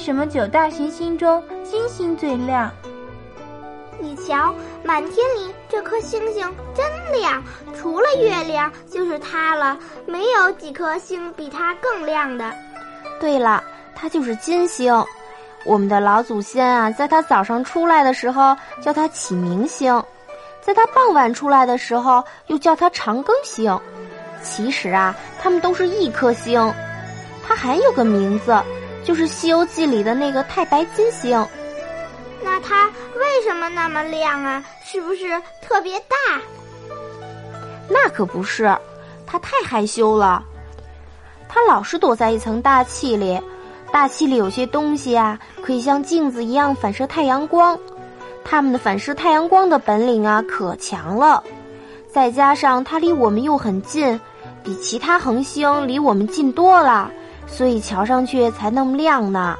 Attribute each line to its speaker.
Speaker 1: 什么九大行星中金星最亮？
Speaker 2: 你瞧，满天里这颗星星真亮，除了月亮就是它了，没有几颗星比它更亮的。
Speaker 3: 对了，它就是金星。我们的老祖先啊，在它早上出来的时候叫它启明星，在它傍晚出来的时候又叫它长庚星。其实啊，它们都是一颗星。它还有个名字，就是《西游记》里的那个太白金星。
Speaker 2: 那它为什么那么亮啊？是不是特别大？
Speaker 3: 那可不是，它太害羞了。它老是躲在一层大气里。大气里有些东西啊，可以像镜子一样反射太阳光。它们的反射太阳光的本领啊，可强了。再加上它离我们又很近，比其他恒星离我们近多了，所以瞧上去才那么亮呢。